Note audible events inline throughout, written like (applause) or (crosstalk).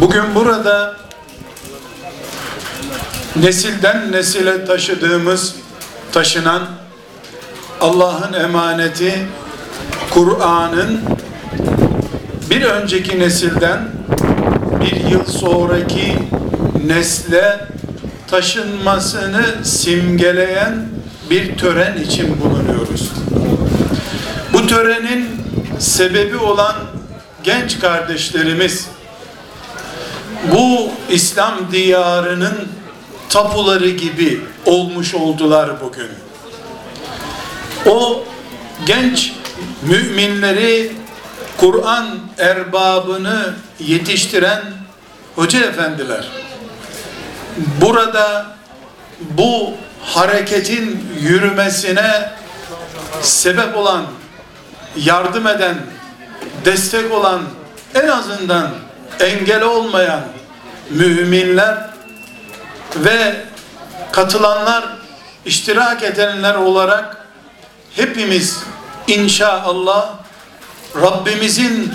Bugün burada nesilden nesile taşıdığımız, taşınan Allah'ın emaneti Kur'an'ın bir önceki nesilden bir yıl sonraki nesle taşınmasını simgeleyen bir tören için bulunuyoruz. Bu törenin sebebi olan genç kardeşlerimiz bu İslam diyarının tapuları gibi olmuş oldular bugün. O genç müminleri Kur'an erbabını yetiştiren hoca efendiler burada bu hareketin yürümesine sebep olan, yardım eden, destek olan, en azından engel olmayan müminler ve katılanlar, iştirak edenler olarak hepimiz inşallah Rabbimizin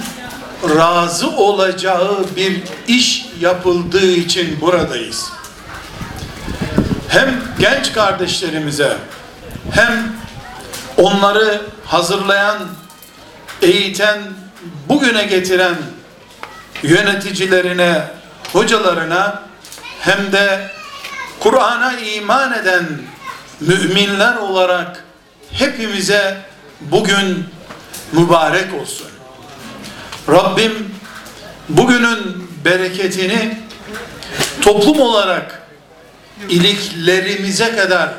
razı olacağı bir iş yapıldığı için buradayız. Hem genç kardeşlerimize hem onları hazırlayan, eğiten, bugüne getiren yöneticilerine, hocalarına hem de Kur'an'a iman eden müminler olarak hepimize bugün mübarek olsun. Rabbim bugünün bereketini toplum olarak iliklerimize kadar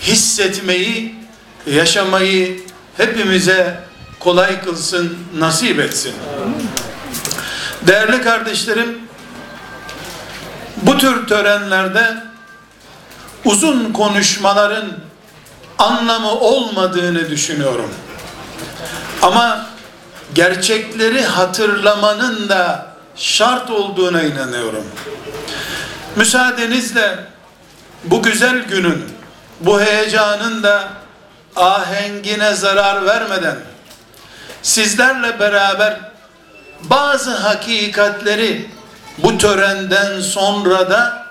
hissetmeyi, yaşamayı hepimize kolay kılsın, nasip etsin. Değerli kardeşlerim, bu tür törenlerde uzun konuşmaların anlamı olmadığını düşünüyorum. Ama gerçekleri hatırlamanın da şart olduğuna inanıyorum. Müsaadenizle bu güzel günün, bu heyecanın da ahengine zarar vermeden sizlerle beraber bazı hakikatleri bu törenden sonra da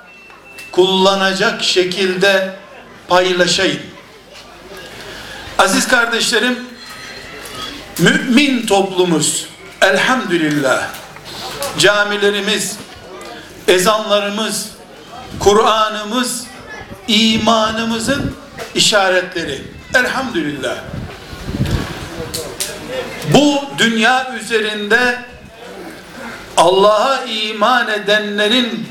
kullanacak şekilde paylaşayım. Aziz kardeşlerim, mümin toplumuz elhamdülillah camilerimiz, ezanlarımız, Kur'an'ımız imanımızın işaretleri. Elhamdülillah. Bu dünya üzerinde Allah'a iman edenlerin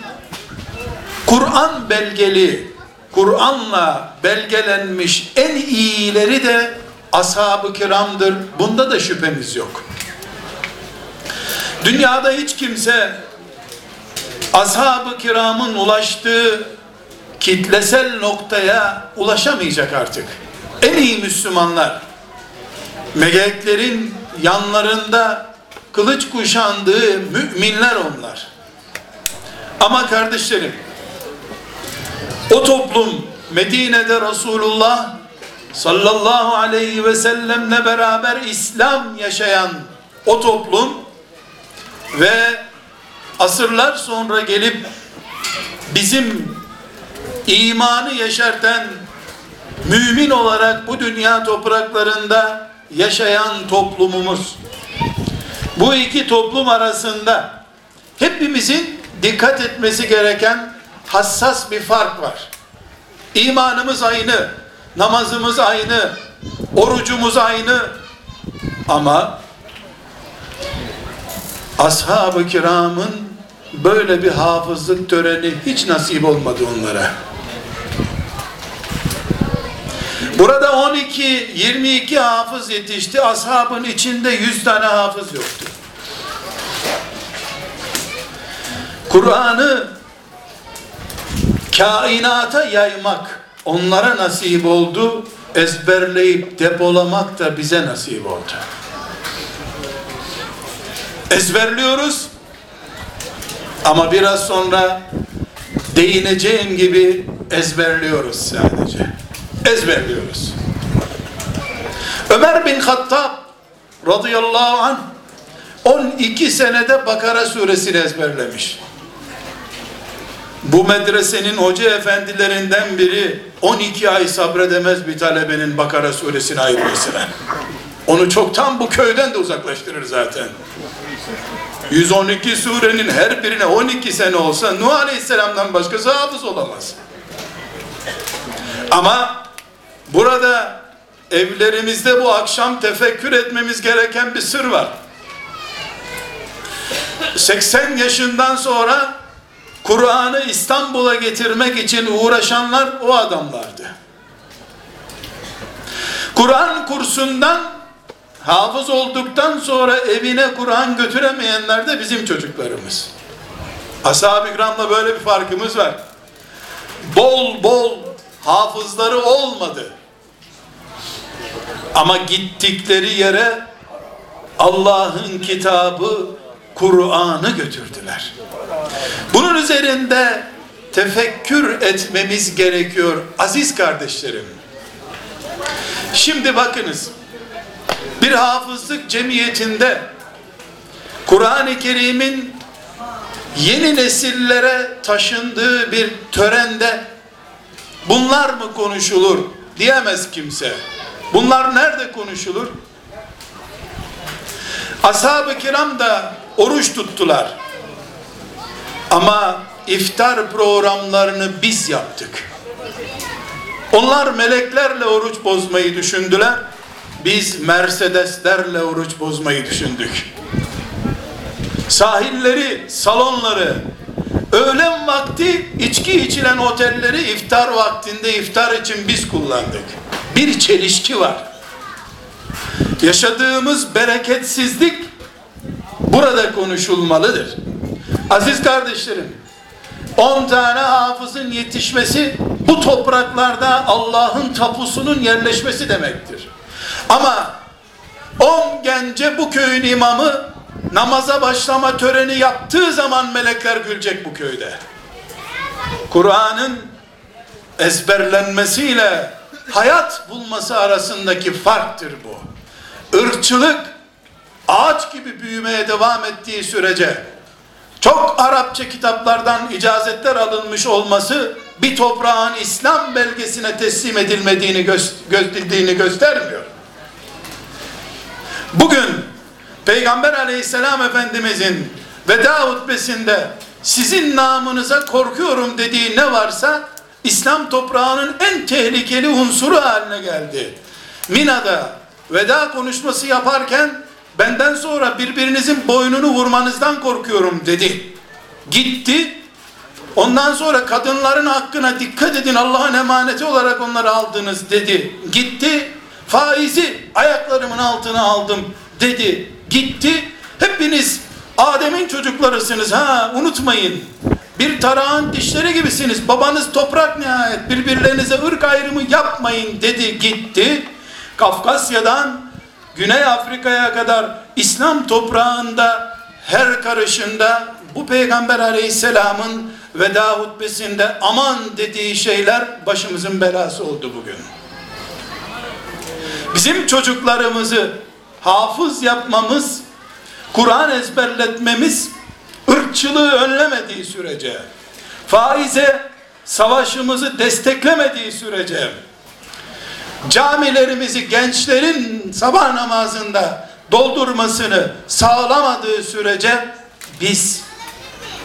Kur'an belgeli, Kur'an'la belgelenmiş en iyileri de ashab-ı kiramdır. Bunda da şüphemiz yok. Dünyada hiç kimse ashab-ı kiramın ulaştığı kitlesel noktaya ulaşamayacak artık. En iyi Müslümanlar meleklerin yanlarında kılıç kuşandığı müminler onlar. Ama kardeşlerim o toplum Medine'de Resulullah sallallahu aleyhi ve sellemle beraber İslam yaşayan o toplum ve asırlar sonra gelip bizim imanı yeşerten mümin olarak bu dünya topraklarında yaşayan toplumumuz. Bu iki toplum arasında hepimizin dikkat etmesi gereken hassas bir fark var. İmanımız aynı, namazımız aynı, orucumuz aynı ama ashab-ı kiramın böyle bir hafızlık töreni hiç nasip olmadı onlara. Burada 12, 22 hafız yetişti. Ashabın içinde 100 tane hafız yoktu. Kur'an'ı kainata yaymak onlara nasip oldu. Ezberleyip depolamak da bize nasip oldu. Ezberliyoruz ama biraz sonra değineceğim gibi ezberliyoruz sadece. Ezberliyoruz. Ömer bin Hattab radıyallahu anh 12 senede Bakara suresini ezberlemiş. Bu medresenin hoca efendilerinden biri 12 ay sabredemez bir talebenin Bakara suresini ayırmasına. Onu çoktan bu köyden de uzaklaştırır zaten. 112 surenin her birine 12 sene olsa Nuh Aleyhisselam'dan başkası hafız olamaz. Ama burada evlerimizde bu akşam tefekkür etmemiz gereken bir sır var. 80 yaşından sonra Kur'an'ı İstanbul'a getirmek için uğraşanlar o adamlardı. Kur'an kursundan hafız olduktan sonra evine Kur'an götüremeyenler de bizim çocuklarımız. Ashab-ı kiramla böyle bir farkımız var. Bol bol hafızları olmadı. Ama gittikleri yere Allah'ın kitabı Kur'an'ı götürdüler. Bunun üzerinde tefekkür etmemiz gerekiyor aziz kardeşlerim. Şimdi bakınız bir hafızlık cemiyetinde Kur'an-ı Kerim'in yeni nesillere taşındığı bir törende bunlar mı konuşulur diyemez kimse. Bunlar nerede konuşulur? Ashab-ı kiram da oruç tuttular. Ama iftar programlarını biz yaptık. Onlar meleklerle oruç bozmayı düşündüler. Biz Mercedeslerle oruç bozmayı düşündük. Sahilleri, salonları, öğlen vakti içki içilen otelleri iftar vaktinde iftar için biz kullandık. Bir çelişki var. Yaşadığımız bereketsizlik burada konuşulmalıdır. Aziz kardeşlerim, 10 tane hafızın yetişmesi bu topraklarda Allah'ın tapusunun yerleşmesi demektir. Ama 10 gence bu köyün imamı namaza başlama töreni yaptığı zaman melekler gülecek bu köyde. Kur'an'ın ezberlenmesiyle hayat bulması arasındaki farktır bu. Irkçılık ağaç gibi büyümeye devam ettiği sürece çok Arapça kitaplardan icazetler alınmış olması bir toprağın İslam belgesine teslim edilmediğini gösterdiğini göstermiyor. Bugün Peygamber aleyhisselam efendimizin veda hutbesinde sizin namınıza korkuyorum dediği ne varsa İslam toprağının en tehlikeli unsuru haline geldi. Mina'da veda konuşması yaparken benden sonra birbirinizin boynunu vurmanızdan korkuyorum dedi. Gitti. Ondan sonra kadınların hakkına dikkat edin Allah'ın emaneti olarak onları aldınız dedi. Gitti. Faizi ayaklarımın altına aldım dedi. Gitti. Hepiniz Adem'in çocuklarısınız ha unutmayın. Bir tarağın dişleri gibisiniz. Babanız toprak nihayet. Birbirlerinize ırk ayrımı yapmayın dedi gitti. Kafkasya'dan Güney Afrika'ya kadar İslam toprağında her karışında bu Peygamber Aleyhisselam'ın veda hutbesinde aman dediği şeyler başımızın belası oldu bugün. Bizim çocuklarımızı hafız yapmamız, Kur'an ezberletmemiz ırkçılığı önlemediği sürece, faize savaşımızı desteklemediği sürece, camilerimizi gençlerin sabah namazında doldurmasını sağlamadığı sürece biz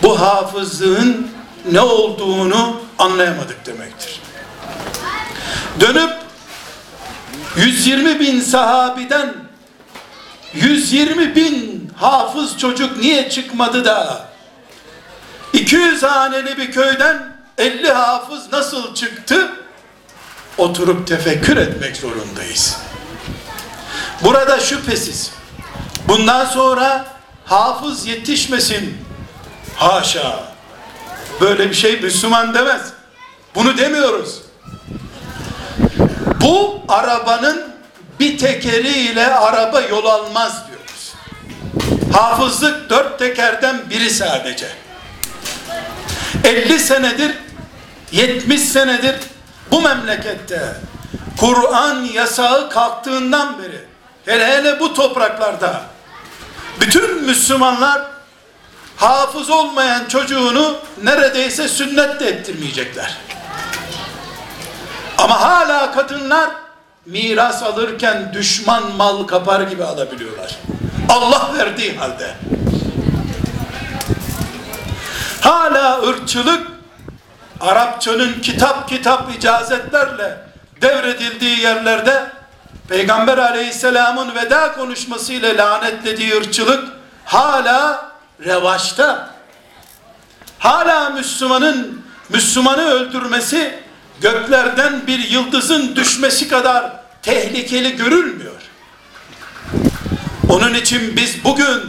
bu hafızlığın ne olduğunu anlayamadık demektir. Dönüp 120 bin sahabiden 120 bin hafız çocuk niye çıkmadı da 200 haneli bir köyden 50 hafız nasıl çıktı? Oturup tefekkür etmek zorundayız. Burada şüphesiz bundan sonra hafız yetişmesin. Haşa. Böyle bir şey Müslüman demez. Bunu demiyoruz. Bu arabanın bir tekeriyle araba yol almaz diyoruz. Hafızlık dört tekerden biri sadece. 50 senedir 70 senedir bu memlekette Kur'an yasağı kalktığından beri hele hele bu topraklarda Bütün Müslümanlar hafız olmayan çocuğunu neredeyse sünnet de ettirmeyecekler. Ama hala kadınlar miras alırken düşman mal kapar gibi alabiliyorlar. Allah verdiği halde. Hala ırkçılık Arapçanın kitap kitap icazetlerle devredildiği yerlerde Peygamber aleyhisselamın veda konuşmasıyla lanetlediği ırkçılık hala revaçta. Hala Müslümanın Müslümanı öldürmesi göklerden bir yıldızın düşmesi kadar tehlikeli görülmüyor. Onun için biz bugün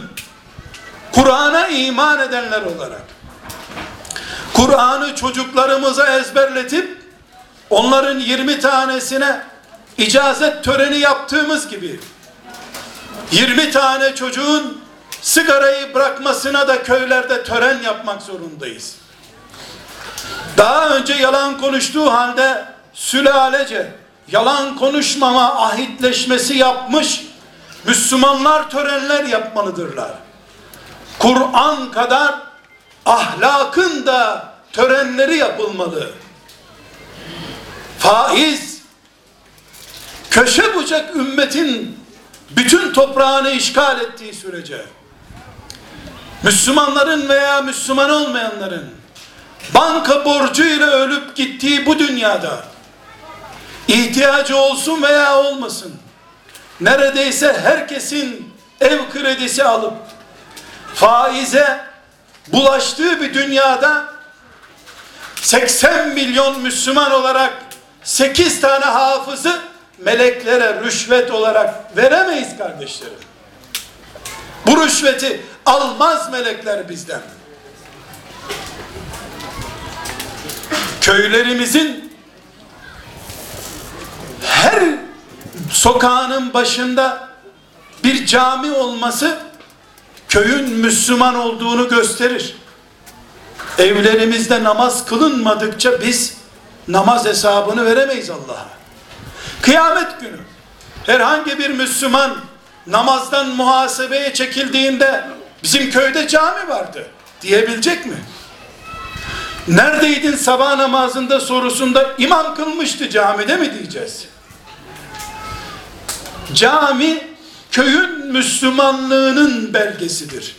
Kur'an'a iman edenler olarak Kur'an'ı çocuklarımıza ezberletip onların 20 tanesine icazet töreni yaptığımız gibi 20 tane çocuğun sigarayı bırakmasına da köylerde tören yapmak zorundayız. Daha önce yalan konuştuğu halde sülalece yalan konuşmama ahitleşmesi yapmış Müslümanlar törenler yapmalıdırlar. Kur'an kadar ahlakın da törenleri yapılmalı. Faiz köşe bucak ümmetin bütün toprağını işgal ettiği sürece Müslümanların veya Müslüman olmayanların banka borcuyla ölüp gittiği bu dünyada ihtiyacı olsun veya olmasın neredeyse herkesin ev kredisi alıp faize bulaştığı bir dünyada 80 milyon Müslüman olarak 8 tane hafızı meleklere rüşvet olarak veremeyiz kardeşlerim. Bu rüşveti almaz melekler bizden. Köylerimizin her sokağının başında bir cami olması köyün Müslüman olduğunu gösterir. Evlerimizde namaz kılınmadıkça biz namaz hesabını veremeyiz Allah'a. Kıyamet günü herhangi bir Müslüman namazdan muhasebeye çekildiğinde bizim köyde cami vardı diyebilecek mi? Neredeydin sabah namazında sorusunda imam kılmıştı camide mi diyeceğiz? Cami köyün Müslümanlığının belgesidir.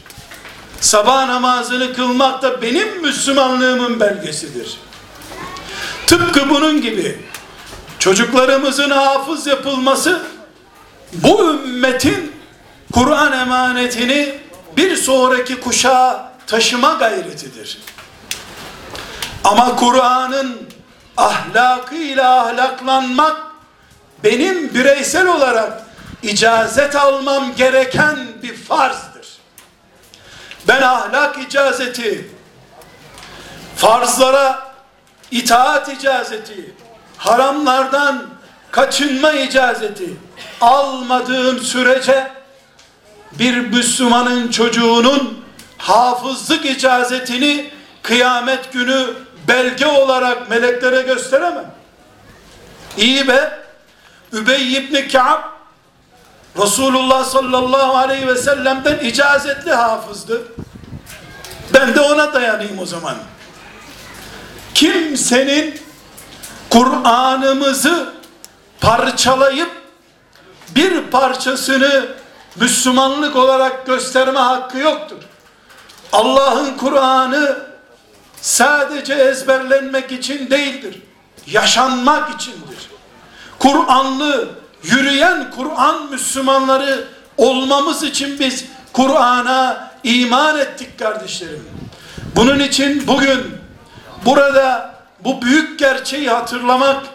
Sabah namazını kılmak da benim Müslümanlığımın belgesidir. Tıpkı bunun gibi çocuklarımızın hafız yapılması bu ümmetin Kur'an emanetini bir sonraki kuşağa taşıma gayretidir. Ama Kur'an'ın ahlakıyla ahlaklanmak benim bireysel olarak icazet almam gereken bir farzdır. Ben ahlak icazeti, farzlara itaat icazeti, haramlardan kaçınma icazeti almadığım sürece bir Müslümanın çocuğunun hafızlık icazetini kıyamet günü belge olarak meleklere gösteremem. İyi be Übey ibn Ka'b Resulullah sallallahu aleyhi ve sellem'den icazetli hafızdı. Ben de ona dayanayım o zaman. Kimsenin Kur'an'ımızı parçalayıp bir parçasını Müslümanlık olarak gösterme hakkı yoktur. Allah'ın Kur'an'ı sadece ezberlenmek için değildir. Yaşanmak içindir. Kur'anlı, yürüyen Kur'an Müslümanları olmamız için biz Kur'an'a iman ettik kardeşlerim. Bunun için bugün burada bu büyük gerçeği hatırlamak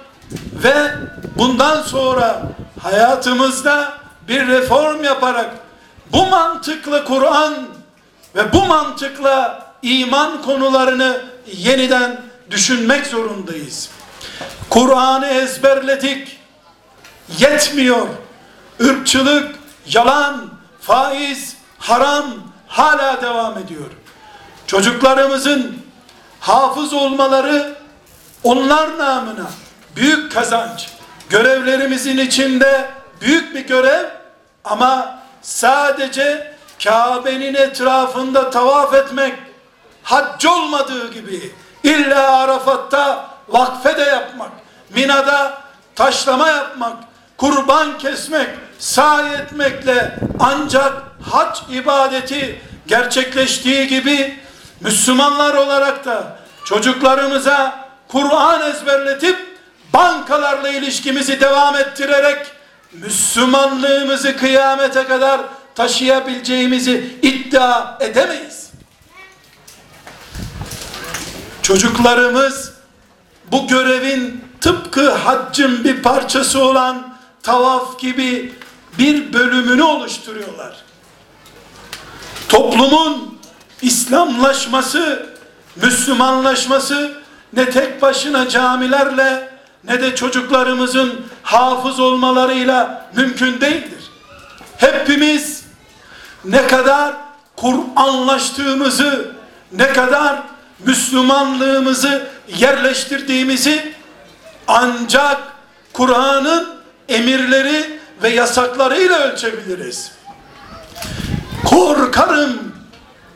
ve bundan sonra hayatımızda bir reform yaparak bu mantıkla Kur'an ve bu mantıkla iman konularını yeniden düşünmek zorundayız. Kur'an'ı ezberledik. Yetmiyor. Irkçılık, yalan, faiz, haram hala devam ediyor. Çocuklarımızın hafız olmaları onlar namına büyük kazanç. Görevlerimizin içinde büyük bir görev ama sadece Kabe'nin etrafında tavaf etmek hac olmadığı gibi illa Arafat'ta vakfe de yapmak, Mina'da taşlama yapmak, kurban kesmek, sahi etmekle ancak hac ibadeti gerçekleştiği gibi Müslümanlar olarak da çocuklarımıza Kur'an ezberletip bankalarla ilişkimizi devam ettirerek Müslümanlığımızı kıyamete kadar taşıyabileceğimizi iddia edemeyiz. Çocuklarımız bu görevin tıpkı haccın bir parçası olan tavaf gibi bir bölümünü oluşturuyorlar. Toplumun İslamlaşması, Müslümanlaşması ne tek başına camilerle ne de çocuklarımızın hafız olmalarıyla mümkün değildir. Hepimiz ne kadar Kur'anlaştığımızı, ne kadar Müslümanlığımızı yerleştirdiğimizi ancak Kur'an'ın emirleri ve yasaklarıyla ölçebiliriz. Korkarım,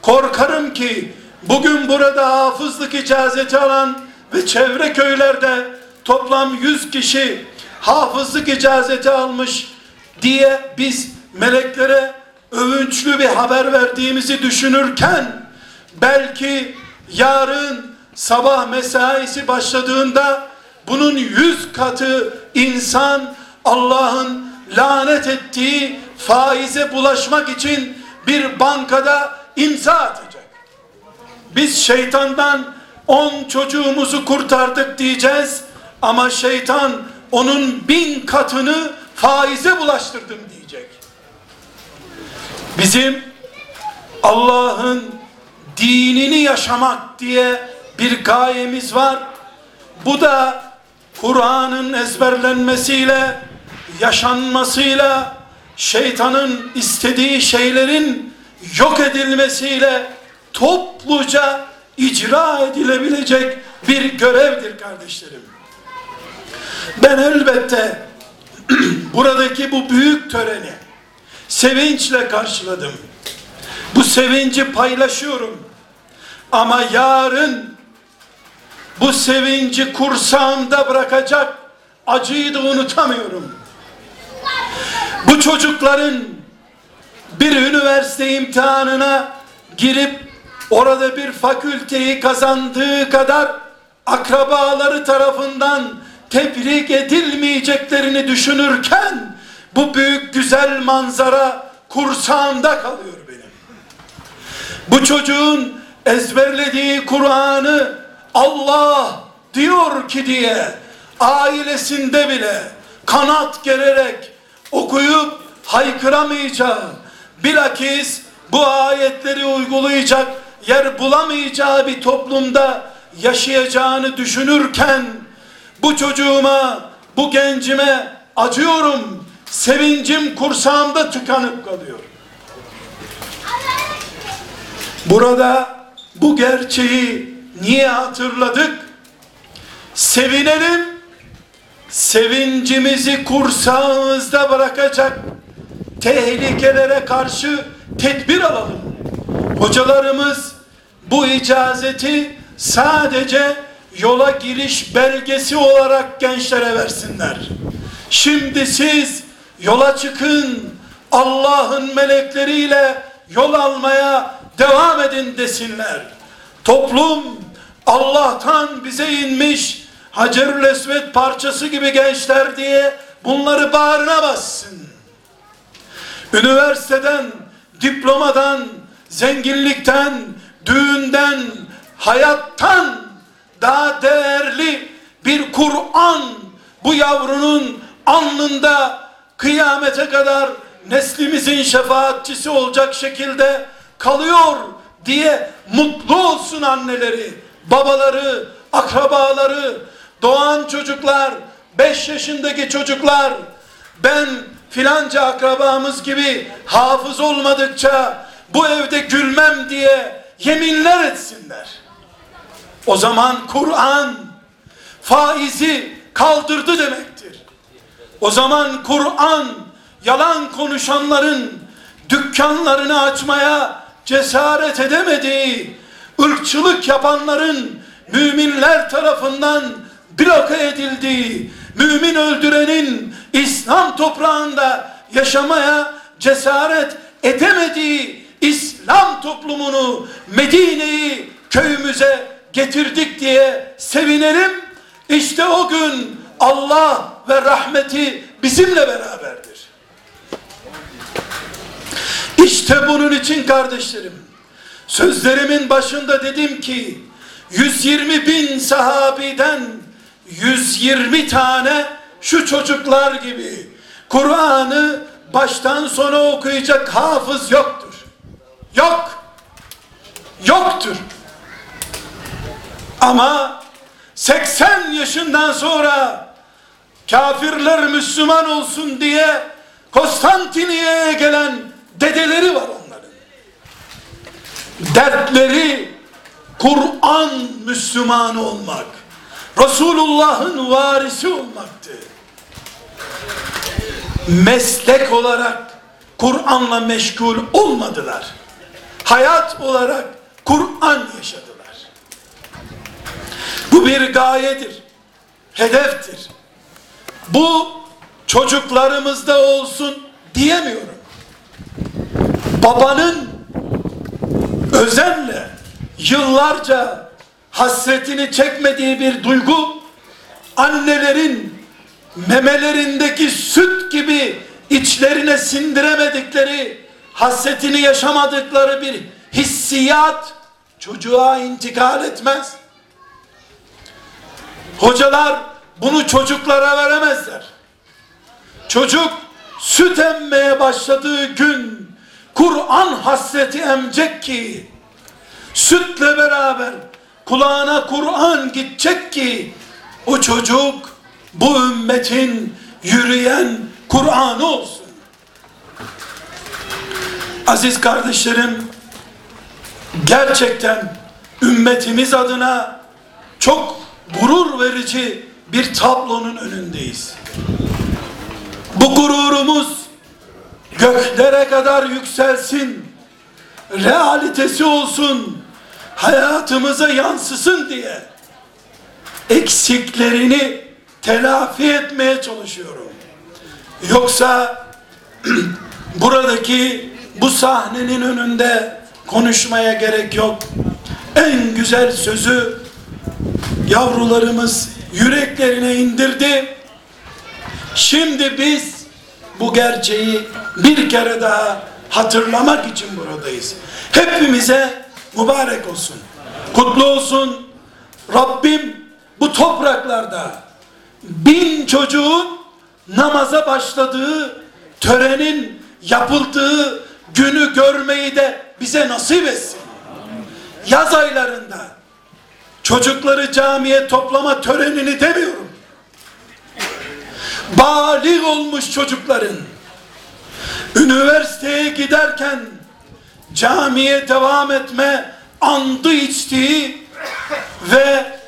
korkarım ki bugün burada hafızlık icazeti alan ve çevre köylerde toplam 100 kişi hafızlık icazeti almış diye biz meleklere övünçlü bir haber verdiğimizi düşünürken belki yarın sabah mesaisi başladığında bunun yüz katı insan Allah'ın lanet ettiği faize bulaşmak için bir bankada imza atacak. Biz şeytandan on çocuğumuzu kurtardık diyeceğiz ama şeytan onun bin katını faize bulaştırdım diyecek. Bizim Allah'ın dinini yaşamak diye bir gayemiz var. Bu da Kur'an'ın ezberlenmesiyle, yaşanmasıyla, şeytanın istediği şeylerin yok edilmesiyle topluca icra edilebilecek bir görevdir kardeşlerim. Ben elbette (clears throat) buradaki bu büyük töreni sevinçle karşıladım. Bu sevinci paylaşıyorum. Ama yarın bu sevinci kursağımda bırakacak acıyı da unutamıyorum. Bu çocukların bir üniversite imtihanına girip orada bir fakülteyi kazandığı kadar akrabaları tarafından tebrik edilmeyeceklerini düşünürken bu büyük güzel manzara kursağımda kalıyor benim. Bu çocuğun ezberlediği Kur'an'ı Allah diyor ki diye ailesinde bile kanat gererek okuyup haykıramayacağı bilakis bu ayetleri uygulayacak yer bulamayacağı bir toplumda yaşayacağını düşünürken bu çocuğuma, bu gencime acıyorum. Sevincim kursağımda tıkanıp kalıyor. Burada bu gerçeği niye hatırladık? Sevinelim, sevincimizi kursağımızda bırakacak tehlikelere karşı tedbir alalım. Hocalarımız bu icazeti sadece yola giriş belgesi olarak gençlere versinler. Şimdi siz yola çıkın, Allah'ın melekleriyle yol almaya devam edin desinler. Toplum Allah'tan bize inmiş Hacerül Esved parçası gibi gençler diye bunları bağrına bassın. Üniversiteden, diplomadan, zenginlikten, düğünden, hayattan daha değerli bir Kur'an bu yavrunun alnında kıyamete kadar neslimizin şefaatçisi olacak şekilde kalıyor diye mutlu olsun anneleri, babaları, akrabaları, doğan çocuklar, 5 yaşındaki çocuklar, ben filanca akrabamız gibi hafız olmadıkça bu evde gülmem diye yeminler etsinler. O zaman Kur'an faizi kaldırdı demektir. O zaman Kur'an yalan konuşanların dükkanlarını açmaya cesaret edemediği, ırkçılık yapanların müminler tarafından bloke edildiği, mümin öldürenin İslam toprağında yaşamaya cesaret edemediği İslam toplumunu, Medine'yi köyümüze getirdik diye sevinelim. İşte o gün Allah ve rahmeti bizimle beraberdir. İşte bunun için kardeşlerim, sözlerimin başında dedim ki, 120 bin sahabiden 120 tane şu çocuklar gibi Kur'an'ı baştan sona okuyacak hafız yoktur. Yok. Yoktur. Ama 80 yaşından sonra kafirler Müslüman olsun diye Konstantiniye'ye gelen dedeleri var. Dertleri Kur'an Müslümanı olmak. Resulullah'ın varisi olmaktı. Meslek olarak Kur'an'la meşgul olmadılar. Hayat olarak Kur'an yaşadılar. Bu bir gayedir. Hedeftir. Bu çocuklarımızda olsun diyemiyorum. Babanın özenle yıllarca hasretini çekmediği bir duygu annelerin memelerindeki süt gibi içlerine sindiremedikleri hasretini yaşamadıkları bir hissiyat çocuğa intikal etmez. Hocalar bunu çocuklara veremezler. Çocuk süt emmeye başladığı gün Kur'an hasreti emecek ki sütle beraber kulağına Kur'an gidecek ki o çocuk bu ümmetin yürüyen Kur'an'ı olsun. Aziz kardeşlerim gerçekten ümmetimiz adına çok gurur verici bir tablonun önündeyiz. Bu gururumuz göklere kadar yükselsin, realitesi olsun, hayatımıza yansısın diye eksiklerini telafi etmeye çalışıyorum. Yoksa (clears throat) buradaki bu sahnenin önünde konuşmaya gerek yok. En güzel sözü yavrularımız yüreklerine indirdi. Şimdi biz bu gerçeği bir kere daha hatırlamak için buradayız. Hepimize mübarek olsun. Kutlu olsun. Rabbim bu topraklarda bin çocuğun namaza başladığı törenin yapıldığı günü görmeyi de bize nasip etsin. Yaz aylarında çocukları camiye toplama törenini demiyorum. Balik olmuş çocukların üniversiteye giderken camiye devam etme andı içtiği ve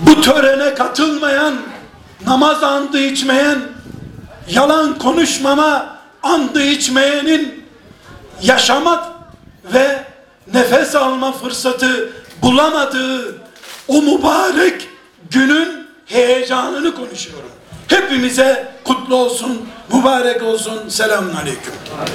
bu törene katılmayan, namaz andı içmeyen, yalan konuşmama andı içmeyenin yaşamak ve nefes alma fırsatı bulamadığı o mübarek günün heyecanını konuşuyorum. Hepimize kutlu olsun, mübarek olsun. Selamun aleyküm.